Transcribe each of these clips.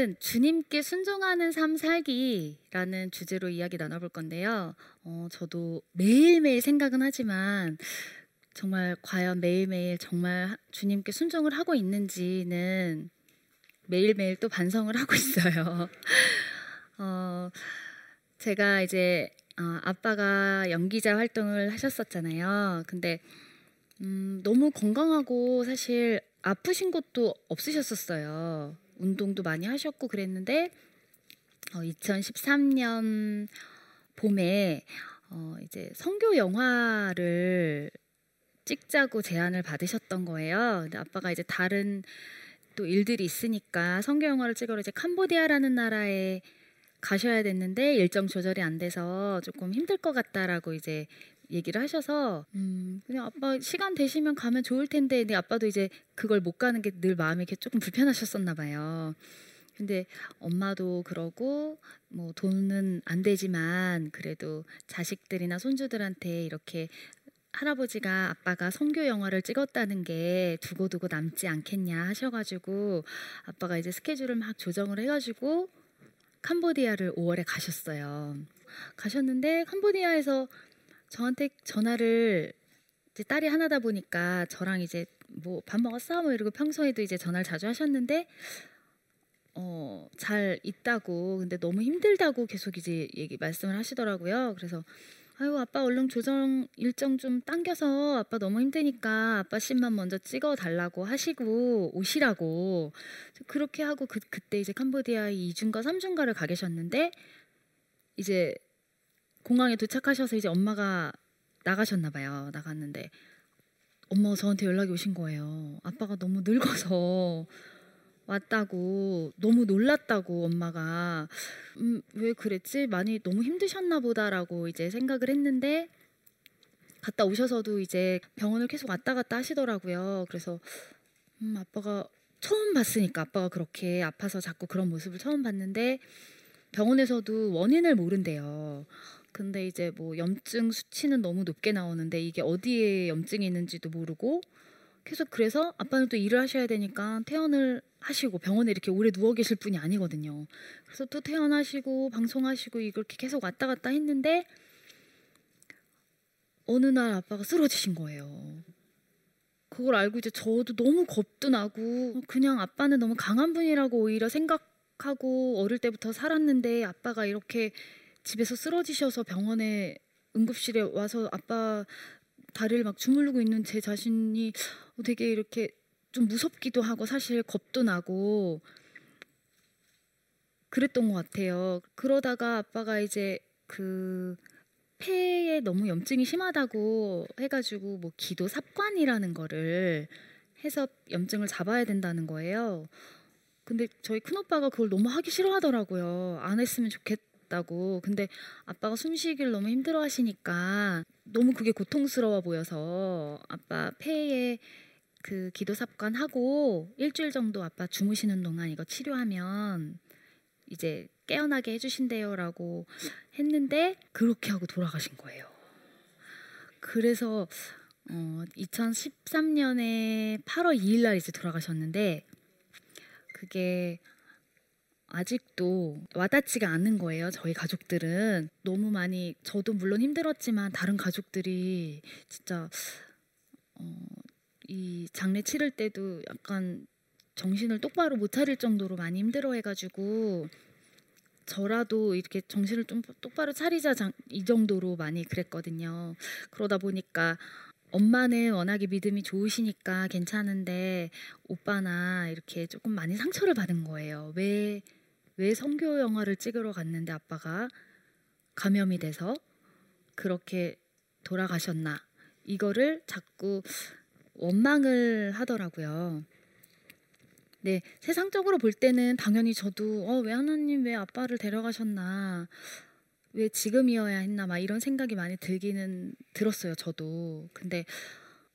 오늘은 주님께 순종하는 삶 살기라는 주제로 이야기 나눠볼 건데요. 어, 저도 매일매일 생각은 하지만 정말 과연 매일매일 정말 주님께 순종을 하고 있는지는 매일매일 또 반성을 하고 있어요. 어, 제가 이제 어, 아빠가 연기자 활동을 하셨었잖아요. 근데 음, 너무 건강하고 사실 아프신 것도 없으셨었어요. 운동도 많이 하셨고 그랬는데 어, 2013년 봄에 어, 이제 성교 영화를 찍자고 제안을 받으셨던 거예요. 근데 아빠가 이제 다른 또 일들이 있으니까 성교 영화를 찍으러 이제 캄보디아라는 나라에 가셔야 됐는데 일정 조절이 안 돼서 조금 힘들 것 같다라고 이제 얘기를 하셔서 음 그냥 아빠 시간 되시면 가면 좋을 텐데 근데 아빠도 이제 그걸 못 가는 게 늘 마음이 이렇게 조금 불편하셨었나 봐요. 근데 엄마도 그러고 뭐 돈은 안 되지만 그래도 자식들이나 손주들한테 이렇게 할아버지가 아빠가 성교 영화를 찍었다는 게 두고두고 남지 않겠냐 하셔가지고 아빠가 이제 스케줄을 막 조정을 해가지고 캄보디아를 5월에 가셨어요. 가셨는데 캄보디아에서 저한테 전화를 이제 딸이 하나다 보니까 저랑 이제 뭐 밥 먹었어? 뭐 이러고 평소에도 이제 전화를 자주 하셨는데 어 잘 있다고. 근데 너무 힘들다고 계속 이제 얘기 말씀을 하시더라고요. 그래서 아유 아빠 얼른 조정 일정 좀 당겨서 아빠 너무 힘드니까 아빠 씬만 먼저 찍어 달라고 하시고 오시라고. 그렇게 하고 그 그때 이제 캄보디아에 2주인가 3주인가를 가 계셨는데 이제 공항에 도착하셔서 이제 엄마가 나가셨나 봐요. 나갔는데 엄마가 저한테 연락이 오신 거예요. 아빠가 너무 늙어서 왔다고 너무 놀랐다고 엄마가 음, 왜 그랬지? 많이 너무 힘드셨나 보다라고 이제 생각을 했는데 갔다 오셔서도 이제 병원을 계속 왔다 갔다 하시더라고요. 그래서 음, 아빠가 처음 봤으니까 아빠가 그렇게 아파서 자꾸 그런 모습을 처음 봤는데 병원에서도 원인을 모른대요. 근데 이제 뭐 염증 수치는 너무 높게 나오는데 이게 어디에 염증이 있는지도 모르고 계속 그래서 아빠는 또 일을 하셔야 되니까 퇴원을 하시고 병원에 이렇게 오래 누워 계실 분이 아니거든요. 그래서 또 퇴원하시고 방송하시고 이렇게 계속 왔다 갔다 했는데 어느 날 아빠가 쓰러지신 거예요. 그걸 알고 이제 저도 너무 겁도 나고 그냥 아빠는 너무 강한 분이라고 오히려 생각하고 어릴 때부터 살았는데 아빠가 이렇게 집에서 쓰러지셔서 병원에 응급실에 와서 아빠 다리를 막 주물르고 있는 제 자신이 되게 이렇게 좀 무섭기도 하고 사실 겁도 나고 그랬던 것 같아요. 그러다가 아빠가 이제 그 폐에 너무 염증이 심하다고 해가지고 뭐 기도 삽관이라는 거를 해서 염증을 잡아야 된다는 거예요. 근데 저희 큰 오빠가 그걸 너무 하기 싫어하더라고요. 안 했으면 좋겠 다고. 근데 아빠가 숨쉬기를 너무 힘들어 하시니까 너무 그게 고통스러워 보여서 아빠 폐에 그 기도 삽관 하고 일주일 정도 아빠 주무시는 동안 이거 치료하면 이제 깨어나게 해주신대요라고 했는데 그렇게 하고 돌아가신 거예요. 그래서 어, 2013년에 8월 2일 날 이제 돌아가셨는데 그게 아직도 와닿지가 않는 거예요. 저희 가족들은 너무 많이 저도 물론 힘들었지만 다른 가족들이 진짜 어, 이 장례 치를 때도 약간 정신을 똑바로 못 차릴 정도로 많이 힘들어해가지고 저라도 이렇게 정신을 좀 똑바로 차리자 이 정도로 많이 그랬거든요. 그러다 보니까 엄마는 워낙에 믿음이 좋으시니까 괜찮은데 오빠나 이렇게 조금 많이 상처를 받은 거예요. 왜, 왜 성교 영화를 찍으러 갔는데 아빠가 감염이 돼서 그렇게 돌아가셨나. 이거를 자꾸 원망을 하더라고요. 네, 세상적으로 볼 때는 당연히 저도 어, 왜 하나님 왜 아빠를 데려가셨나, 왜 지금이어야 했나 막 이런 생각이 많이 들기는 들었어요. 저도. 근데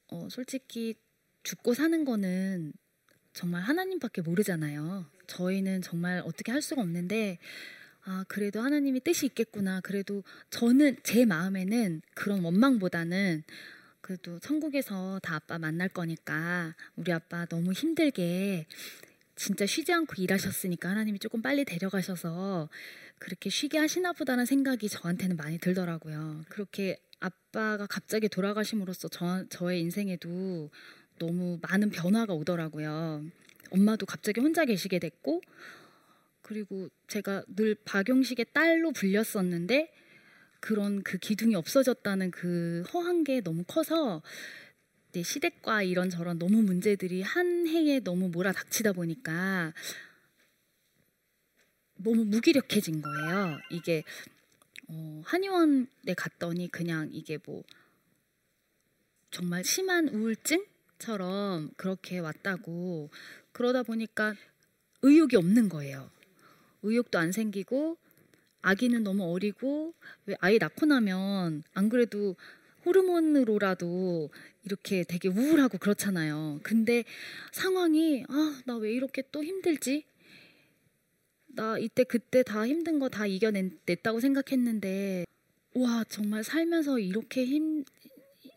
어, 솔직히 죽고 사는 거는 정말 하나님밖에 모르잖아요. 저희는 정말 어떻게 할 수가 없는데 아 그래도 하나님이 뜻이 있겠구나. 그래도 저는 제 마음에는 그런 원망보다는 그래도 천국에서 다 아빠 만날 거니까 우리 아빠 너무 힘들게 진짜 쉬지 않고 일하셨으니까 하나님이 조금 빨리 데려가셔서 그렇게 쉬게 하시나 보다는 생각이 저한테는 많이 들더라고요. 그렇게 아빠가 갑자기 돌아가심으로써 저, 저의 인생에도 너무 많은 변화가 오더라고요. 엄마도 갑자기 혼자 계시게 됐고 그리고 제가 늘 박용식의 딸로 불렸었는데 그런 그 기둥이 없어졌다는 그 허한 게 너무 커서 시댁과 이런저런 너무 문제들이 한 해에 너무 몰아닥치다 보니까 너무 무기력해진 거예요. 이게 어, 한의원에 갔더니 그냥 이게 뭐 정말 심한 우울증처럼 그렇게 왔다고 그러다 보니까 의욕이 없는 거예요. 의욕도 안 생기고 아기는 너무 어리고 왜 아이 낳고 나면 안 그래도 호르몬으로라도 이렇게 되게 우울하고 그렇잖아요. 근데 상황이 아, 나 왜 이렇게 또 힘들지? 나 이때 그때 다 힘든 거 다 이겨냈다고 생각했는데 와 정말 살면서 이렇게 힘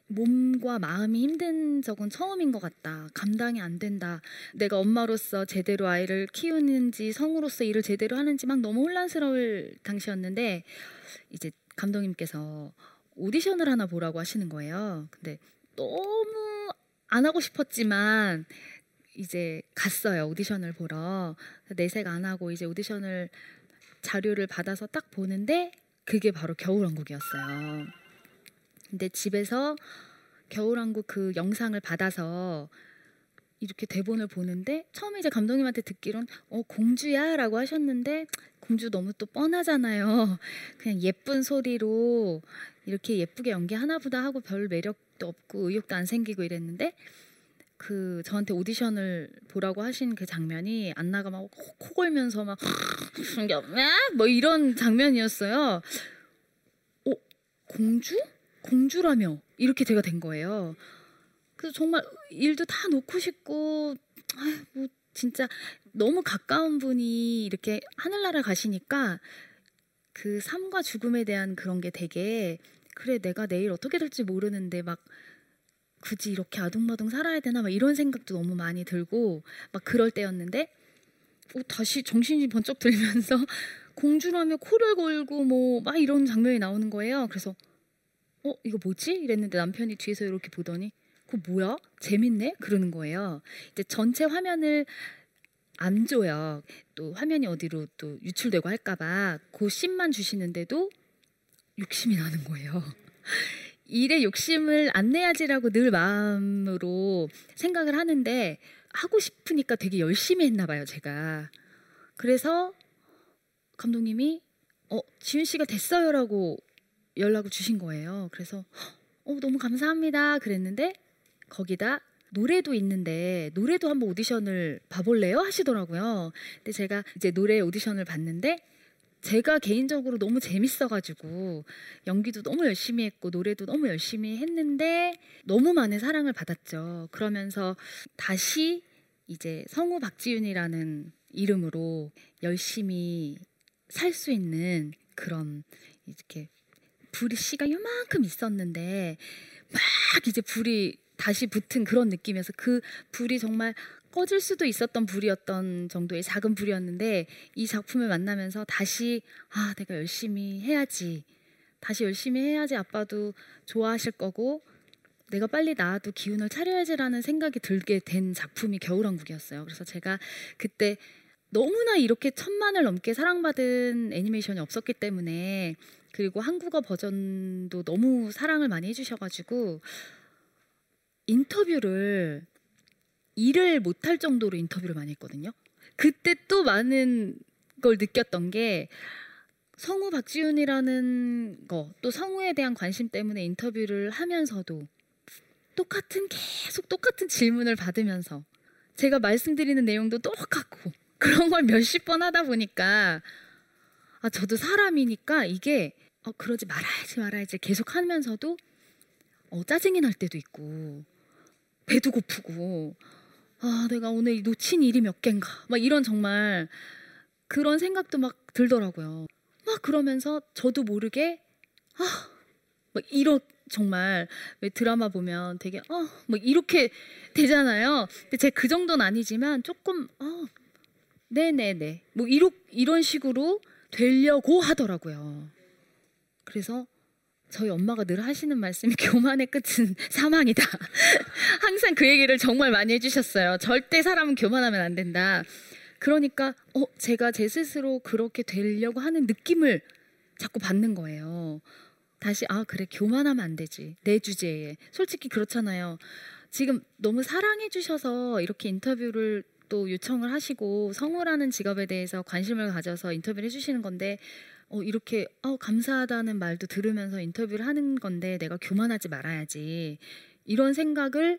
몸과 마음이 힘든 적은 처음인 것 같다. 감당이 안 된다. 내가 엄마로서 제대로 아이를 키우는지 성우로서 일을 제대로 하는지 막 너무 혼란스러울 당시였는데 이제 감독님께서 오디션을 하나 보라고 하시는 거예요. 근데 너무 안 하고 싶었지만 이제 갔어요 오디션을 보러 내색 안 하고 이제 오디션을 자료를 받아서 딱 보는데 그게 바로 겨울왕국이었어요. 근데 집에서 겨울왕국 그 영상을 받아서 이렇게 대본을 보는데 처음에 이제 감독님한테 듣기론 어 공주야라고 하셨는데 공주 너무 또 뻔하잖아요. 그냥 예쁜 소리로 이렇게 예쁘게 연기하나 보다 하고 별 매력도 없고 의욕도 안 생기고 이랬는데 그 저한테 오디션을 보라고 하신 그 장면이 안나가 막 코 골면서 막 뭐 이런 장면이었어요. 어 공주? 공주라며 이렇게 제가 된 거예요. 그래서 정말 일도 다 놓고 싶고 아, 뭐 진짜 너무 가까운 분이 이렇게 하늘나라 가시니까 그 삶과 죽음에 대한 그런 게 되게 그래 내가 내일 어떻게 될지 모르는데 막 굳이 이렇게 아둥바둥 살아야 되나 막 이런 생각도 너무 많이 들고 막 그럴 때였는데 어, 다시 정신이 번쩍 들면서 공주라며 코를 골고 뭐 막 이런 장면이 나오는 거예요. 그래서 어 이거 뭐지? 이랬는데 남편이 뒤에서 이렇게 보더니 그거 뭐야? 재밌네? 그러는 거예요. 이제 전체 화면을 안 줘요. 또 화면이 어디로 또 유출되고 할까봐 그 씬만 주시는데도 욕심이 나는 거예요. 일에 욕심을 안 내야지라고 늘 마음으로 생각을 하는데 하고 싶으니까 되게 열심히 했나 봐요, 제가. 그래서 감독님이 어, 지윤 씨가 됐어요라고 연락을 주신 거예요. 그래서 어, 너무 감사합니다. 그랬는데 거기다 노래도 있는데 노래도 한번 오디션을 봐볼래요? 하시더라고요. 근데 제가 이제 노래 오디션을 봤는데 제가 개인적으로 너무 재밌어가지고 연기도 너무 열심히 했고 노래도 너무 열심히 했는데 너무 많은 사랑을 받았죠. 그러면서 다시 이제 성우 박지윤이라는 이름으로 열심히 살 수 있는 그런 이렇게 불이 씨가 요만큼 있었는데 막 이제 불이 다시 붙은 그런 느낌이어서 그 불이 정말 꺼질 수도 있었던 불이었던 정도의 작은 불이었는데 이 작품을 만나면서 다시 아 내가 열심히 해야지 다시 열심히 해야지 아빠도 좋아하실 거고 내가 빨리 나아도 기운을 차려야지라는 생각이 들게 된 작품이 겨울왕국이었어요. 그래서 제가 그때 너무나 이렇게 천만을 넘게 사랑받은 애니메이션이 없었기 때문에 그리고 한국어 버전도 너무 사랑을 많이 해주셔가지고 인터뷰를 일을 못할 정도로 인터뷰를 많이 했거든요. 그때 또 많은 걸 느꼈던 게 성우 박지훈이라는 거, 또 성우에 대한 관심 때문에 인터뷰를 하면서도 똑같은 계속 똑같은 질문을 받으면서 제가 말씀드리는 내용도 똑같고 그런 걸 몇십 번 하다 보니까 아 저도 사람이니까 이게 어 그러지 말아야지 말아야지 계속 하면서도 어 짜증이 날 때도 있고 배도 고프고 아 내가 오늘 놓친 일이 몇 개인가 막 이런 정말 그런 생각도 막 들더라고요. 막 그러면서 저도 모르게 아 막 이런 정말 왜 드라마 보면 되게 어 막 이렇게 되잖아요. 근데 제 그 정도는 아니지만 조금 어 네네네. 뭐 이런 이런 식으로 되려고 하더라고요. 그래서 저희 엄마가 늘 하시는 말씀이 교만의 끝은 사망이다. 항상 그 얘기를 정말 많이 해주셨어요. 절대 사람은 교만하면 안 된다. 그러니까 어 제가 제 스스로 그렇게 되려고 하는 느낌을 자꾸 받는 거예요. 다시 아 그래 교만하면 안 되지 내 주제에 솔직히 그렇잖아요. 지금 너무 사랑해 주셔서 이렇게 인터뷰를 또 요청을 하시고 성우라는 직업에 대해서 관심을 가져서 인터뷰를 해주시는 건데 어, 이렇게 어, 감사하다는 말도 들으면서 인터뷰를 하는 건데 내가 교만하지 말아야지 이런 생각을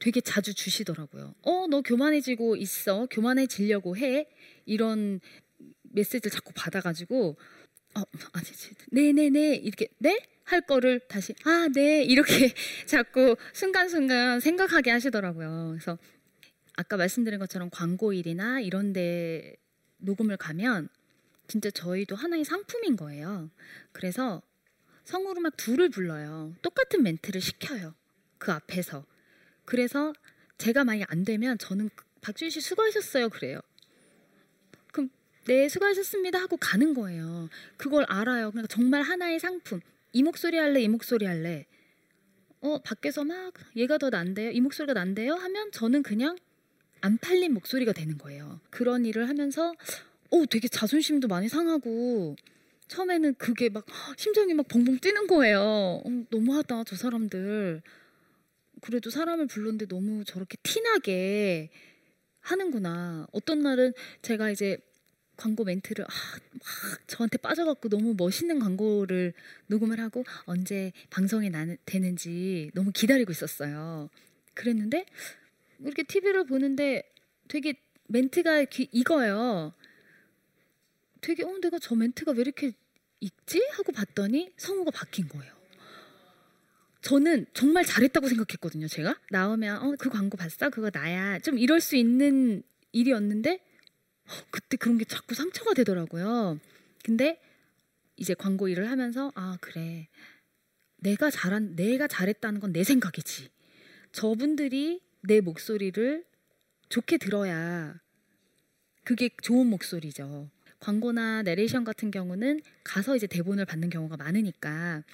되게 자주 주시더라고요. 어, 너 교만해지고 있어. 교만해지려고 해. 이런 메시지를 자꾸 받아가지고 어, 아니지. 네네네. 이렇게 네? 할 거를 다시 아, 네. 이렇게 자꾸 순간순간 생각하게 하시더라고요. 그래서 아까 말씀드린 것처럼 광고일이나 이런 데 녹음을 가면 진짜 저희도 하나의 상품인 거예요. 그래서 성우로 막 둘을 불러요. 똑같은 멘트를 시켜요. 그 앞에서. 그래서 제가 만약 안 되면 저는 박주희 씨 수고하셨어요 그래요. 그럼 네 수고하셨습니다 하고 가는 거예요. 그걸 알아요. 그러니까 정말 하나의 상품. 이 목소리 할래 이 목소리 할래. 어 밖에서 막 얘가 더 난대요 이 목소리가 난대요 하면 저는 그냥 안 팔린 목소리가 되는 거예요. 그런 일을 하면서 어 되게 자존심도 많이 상하고 처음에는 그게 막 심장이 막 벙벙 뛰는 거예요. 어, 너무하다 저 사람들. 그래도 사람을 불렀는데 너무 저렇게 티나게 하는구나. 어떤 날은 제가 이제 광고 멘트를 아, 막 저한테 빠져갖고 너무 멋있는 광고를 녹음을 하고 언제 방송이 나, 되는지 너무 기다리고 있었어요. 그랬는데 이렇게 TV를 보는데 되게 멘트가 기, 이거예요. 되게 어 내가 저 멘트가 왜 이렇게 있지 하고 봤더니 성우가 바뀐 거예요. 저는 정말 잘했다고 생각했거든요. 제가 나오면 어 그 광고 봤어? 그거 나야. 좀 이럴 수 있는 일이었는데 어, 그때 그런 게 자꾸 상처가 되더라고요. 근데 이제 광고 일을 하면서 아 그래 내가 잘한 내가 잘했다는 건 내 생각이지. 저분들이 내 목소리를 좋게 들어야 그게 좋은 목소리죠. 광고나 내레이션 같은 경우는 가서 이제 대본을 받는 경우가 많으니까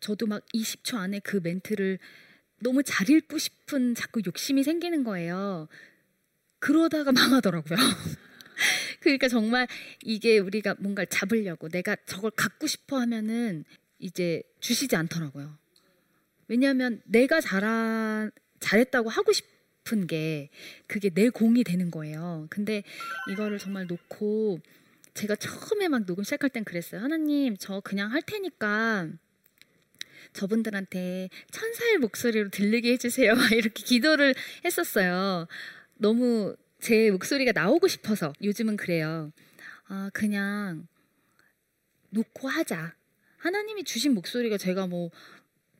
저도 막 20초 안에 그 멘트를 너무 잘 읽고 싶은 자꾸 욕심이 생기는 거예요. 그러다가 망하더라고요. 그러니까 정말 이게 우리가 뭔가를 잡으려고 내가 저걸 갖고 싶어 하면은 이제 주시지 않더라고요. 왜냐하면 내가 잘한 잘했다고 하고 싶은 게 그게 내 공이 되는 거예요. 근데 이거를 정말 놓고 제가 처음에 막 녹음 시작할 땐 그랬어요. 하나님, 저 그냥 할 테니까 저분들한테 천사의 목소리로 들리게 해주세요. 이렇게 기도를 했었어요. 너무 제 목소리가 나오고 싶어서 요즘은 그래요. 아, 그냥 놓고 하자. 하나님이 주신 목소리가 제가 뭐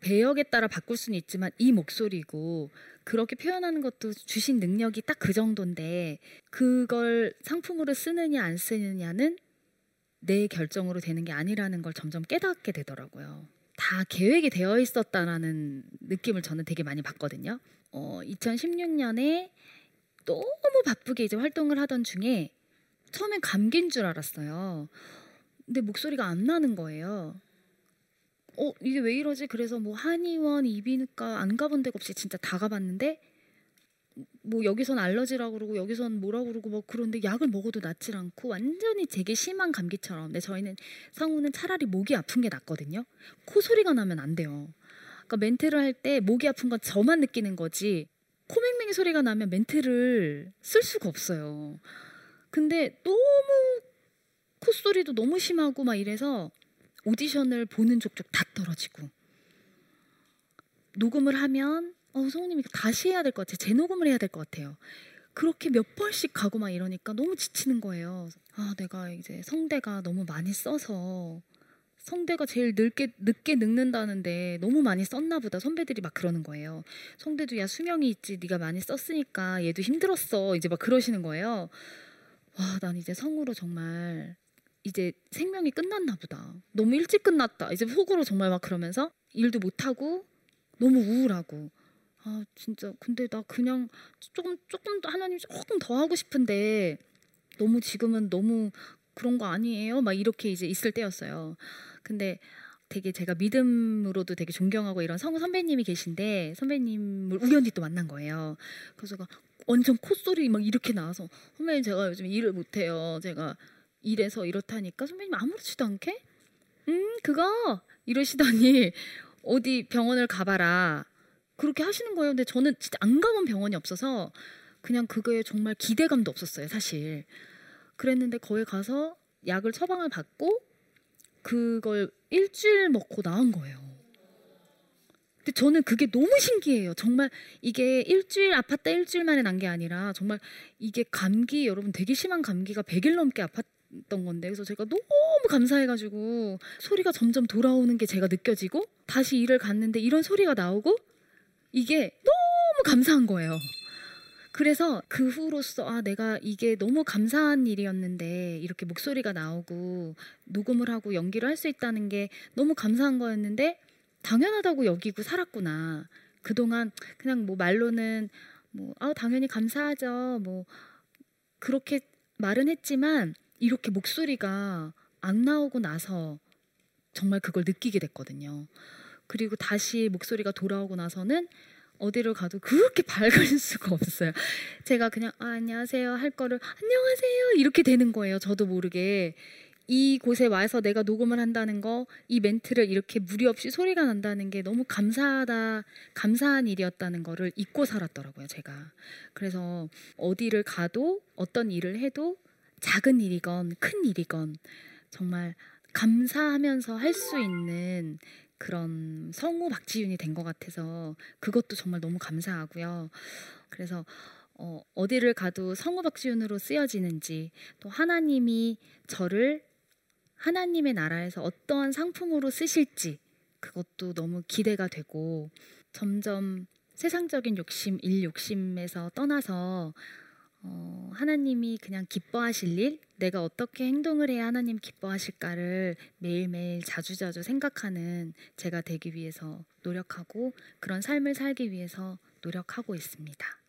배역에 따라 바꿀 수는 있지만 이 목소리고 그렇게 표현하는 것도 주신 능력이 딱 그 정도인데 그걸 상품으로 쓰느냐 안 쓰느냐는 내 결정으로 되는 게 아니라는 걸 점점 깨닫게 되더라고요. 다 계획이 되어 있었다라는 느낌을 저는 되게 많이 받거든요. 어, 2016년에 너무 바쁘게 이제 활동을 하던 중에 처음엔 감기인 줄 알았어요. 근데 목소리가 안 나는 거예요. 어 이게 왜 이러지? 그래서 뭐 한의원, 이비인후과 안 가본 데가 없이 진짜 다 가봤는데 뭐 여기선 알러지라고 그러고 여기선 뭐라고 그러고 뭐 그런데 약을 먹어도 낫질 않고 완전히 되게 심한 감기처럼. 근데 저희는 성우는 차라리 목이 아픈 게 낫거든요. 코 소리가 나면 안 돼요. 그러니까 멘트를 할 때 목이 아픈 건 저만 느끼는 거지 코맹맹이 소리가 나면 멘트를 쓸 수가 없어요. 근데 너무 콧소리도 너무 심하고 막 이래서 오디션을 보는 족족 다 떨어지고 녹음을 하면 어, 성우님 이거 다시 해야 될 것 같아요. 재녹음을 해야 될 것 같아요. 그렇게 몇 번씩 가고 막 이러니까 너무 지치는 거예요. 아, 내가 이제 성대가 너무 많이 써서 성대가 제일 늦게 늦게 늙는다는데 너무 많이 썼나 보다. 선배들이 막 그러는 거예요. 성대도 야 수명이 있지. 네가 많이 썼으니까 얘도 힘들었어. 이제 막 그러시는 거예요. 와, 난 이제 성우로 정말 이제 생명이 끝났나 보다. 너무 일찍 끝났다. 이제 속으로 정말 막 그러면서 일도 못 하고 너무 우울하고 아 진짜 근데 나 그냥 조금 조금 더 하나님 조금 더 하고 싶은데 너무 지금은 너무 그런 거 아니에요? 막 이렇게 이제 있을 때였어요. 근데 되게 제가 믿음으로도 되게 존경하고 이런 성우 선배님이 계신데 선배님을 우연히 또 만난 거예요. 그래서 완전 콧소리 막 이렇게 나와서 선배님 제가 요즘 일을 못해요. 제가 일해서 이렇다니까 선배님 아무렇지도 않게 음 그거 이러시더니 어디 병원을 가봐라 그렇게 하시는 거예요. 근데 저는 진짜 안 가본 병원이 없어서 그냥 그거에 정말 기대감도 없었어요, 사실. 그랬는데 거기 가서 약을 처방을 받고 그걸 일주일 먹고 나은 거예요. 근데 저는 그게 너무 신기해요. 정말 이게 일주일 아팠다 일주일 만에 난 게 아니라 정말 이게 감기 여러분 되게 심한 감기가 100일 넘게 아팠 던 건데 그래서 제가 너무 감사해가지고 소리가 점점 돌아오는 게 제가 느껴지고 다시 일을 갔는데 이런 소리가 나오고 이게 너무 감사한 거예요. 그래서 그 후로서 아 내가 이게 너무 감사한 일이었는데 이렇게 목소리가 나오고 녹음을 하고 연기를 할 수 있다는 게 너무 감사한 거였는데 당연하다고 여기고 살았구나. 그동안 그냥 뭐 말로는 뭐 아 당연히 감사하죠. 뭐 그렇게 말은 했지만 이렇게 목소리가 안 나오고 나서 정말 그걸 느끼게 됐거든요. 그리고 다시 목소리가 돌아오고 나서는 어디를 가도 그렇게 밝을 수가 없어요. 제가 그냥 아, 안녕하세요 할 거를 안녕하세요 이렇게 되는 거예요. 저도 모르게 이 곳에 와서 내가 녹음을 한다는 거, 이 멘트를 이렇게 무리 없이 소리가 난다는 게 너무 감사하다, 감사한 일이었다는 거를 잊고 살았더라고요, 제가. 그래서 어디를 가도 어떤 일을 해도 작은 일이건 큰 일이건 정말 감사하면서 할 수 있는 그런 성우 박지윤이 된 것 같아서 그것도 정말 너무 감사하고요. 그래서 어, 어디를 가도 성우 박지윤으로 쓰여지는지 또 하나님이 저를 하나님의 나라에서 어떠한 상품으로 쓰실지 그것도 너무 기대가 되고 점점 세상적인 욕심, 일 욕심에서 떠나서 어, 하나님이 그냥 기뻐하실 일, 내가 어떻게 행동을 해야 하나님 기뻐하실까를 매일매일 자주자주 생각하는 제가 되기 위해서 노력하고 그런 삶을 살기 위해서 노력하고 있습니다.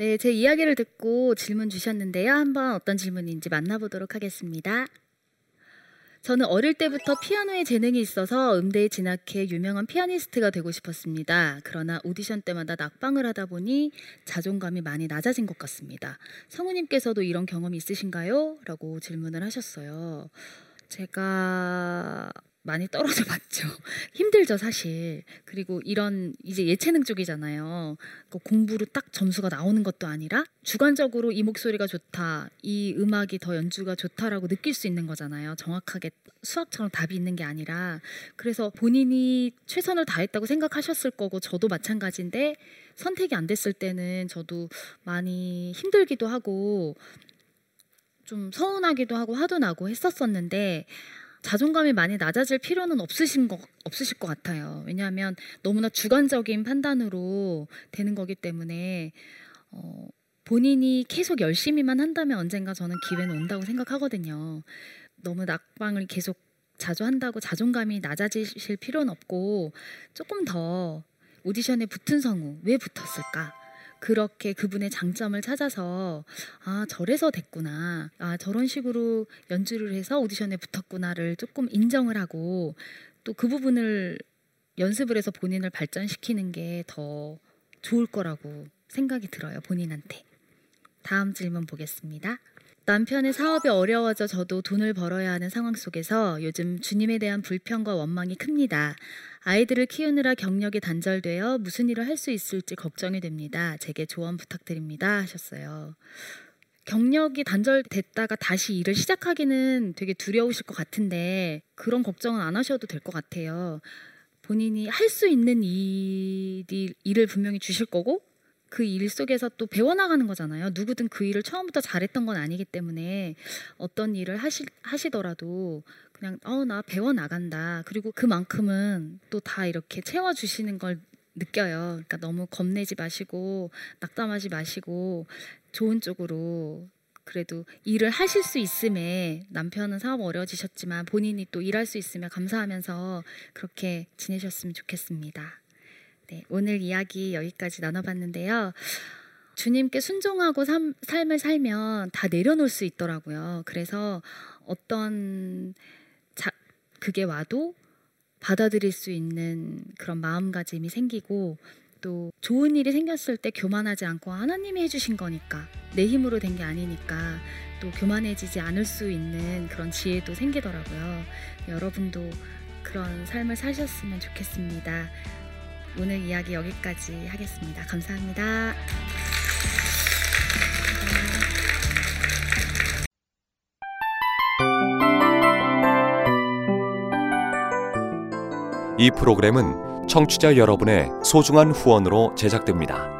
네, 제 이야기를 듣고 질문 주셨는데요. 한번 어떤 질문인지 만나보도록 하겠습니다. 저는 어릴 때부터 피아노에 재능이 있어서 음대에 진학해 유명한 피아니스트가 되고 싶었습니다. 그러나 오디션 때마다 낙방을 하다 보니 자존감이 많이 낮아진 것 같습니다. 성우님께서도 이런 경험이 있으신가요? 라고 질문을 하셨어요. 제가 많이 떨어져 봤죠. 힘들죠, 사실. 그리고 이런 이제 예체능 쪽이잖아요. 그 공부로 딱 점수가 나오는 것도 아니라 주관적으로 이 목소리가 좋다, 이 음악이 더 연주가 좋다라고 느낄 수 있는 거잖아요. 정확하게 수학처럼 답이 있는 게 아니라. 그래서 본인이 최선을 다했다고 생각하셨을 거고 저도 마찬가지인데 선택이 안 됐을 때는 저도 많이 힘들기도 하고 좀 서운하기도 하고 화도 나고 했었었는데 자존감이 많이 낮아질 필요는 없으신 거, 없으실 것 같아요. 왜냐하면 너무나 주관적인 판단으로 되는 거기 때문에 어, 본인이 계속 열심히만 한다면 언젠가 저는 기회는 온다고 생각하거든요. 너무 낙방을 계속 자주 한다고 자존감이 낮아지실 필요는 없고 조금 더 오디션에 붙은 성우 왜 붙었을까? 그렇게 그분의 장점을 찾아서 아 저래서 됐구나 아 저런 식으로 연주를 해서 오디션에 붙었구나를 조금 인정을 하고 또 그 부분을 연습을 해서 본인을 발전시키는 게 더 좋을 거라고 생각이 들어요 본인한테 다음 질문 보겠습니다. 남편의 사업이 어려워져 저도 돈을 벌어야 하는 상황 속에서 요즘 주님에 대한 불평과 원망이 큽니다. 아이들을 키우느라 경력이 단절되어 무슨 일을 할 수 있을지 걱정이 됩니다. 제게 조언 부탁드립니다. 하셨어요. 경력이 단절됐다가 다시 일을 시작하기는 되게 두려우실 것 같은데 그런 걱정은 안 하셔도 될 것 같아요. 본인이 할 수 있는 일이, 일을 분명히 주실 거고 그 일 속에서 또 배워나가는 거잖아요. 누구든 그 일을 처음부터 잘했던 건 아니기 때문에 어떤 일을 하시, 하시더라도 그냥 어 나 배워 나간다. 그리고 그만큼은 또 다 이렇게 채워 주시는 걸 느껴요. 그러니까 너무 겁내지 마시고 낙담하지 마시고 좋은 쪽으로 그래도 일을 하실 수 있음에 남편은 사업 어려워지셨지만 본인이 또 일할 수 있으면 감사하면서 그렇게 지내셨으면 좋겠습니다. 네, 오늘 이야기 여기까지 나눠봤는데요. 주님께 순종하고 삶, 삶을 살면 다 내려놓을 수 있더라고요. 그래서 어떤 자, 그게 와도 받아들일 수 있는 그런 마음가짐이 생기고 또 좋은 일이 생겼을 때 교만하지 않고 하나님이 해주신 거니까 내 힘으로 된 게 아니니까 또 교만해지지 않을 수 있는 그런 지혜도 생기더라고요. 여러분도 그런 삶을 사셨으면 좋겠습니다. 오늘 이야기 여기까지 하겠습니다. 감사합니다. 이 프로그램은 청취자 여러분의 소중한 후원으로 제작됩니다.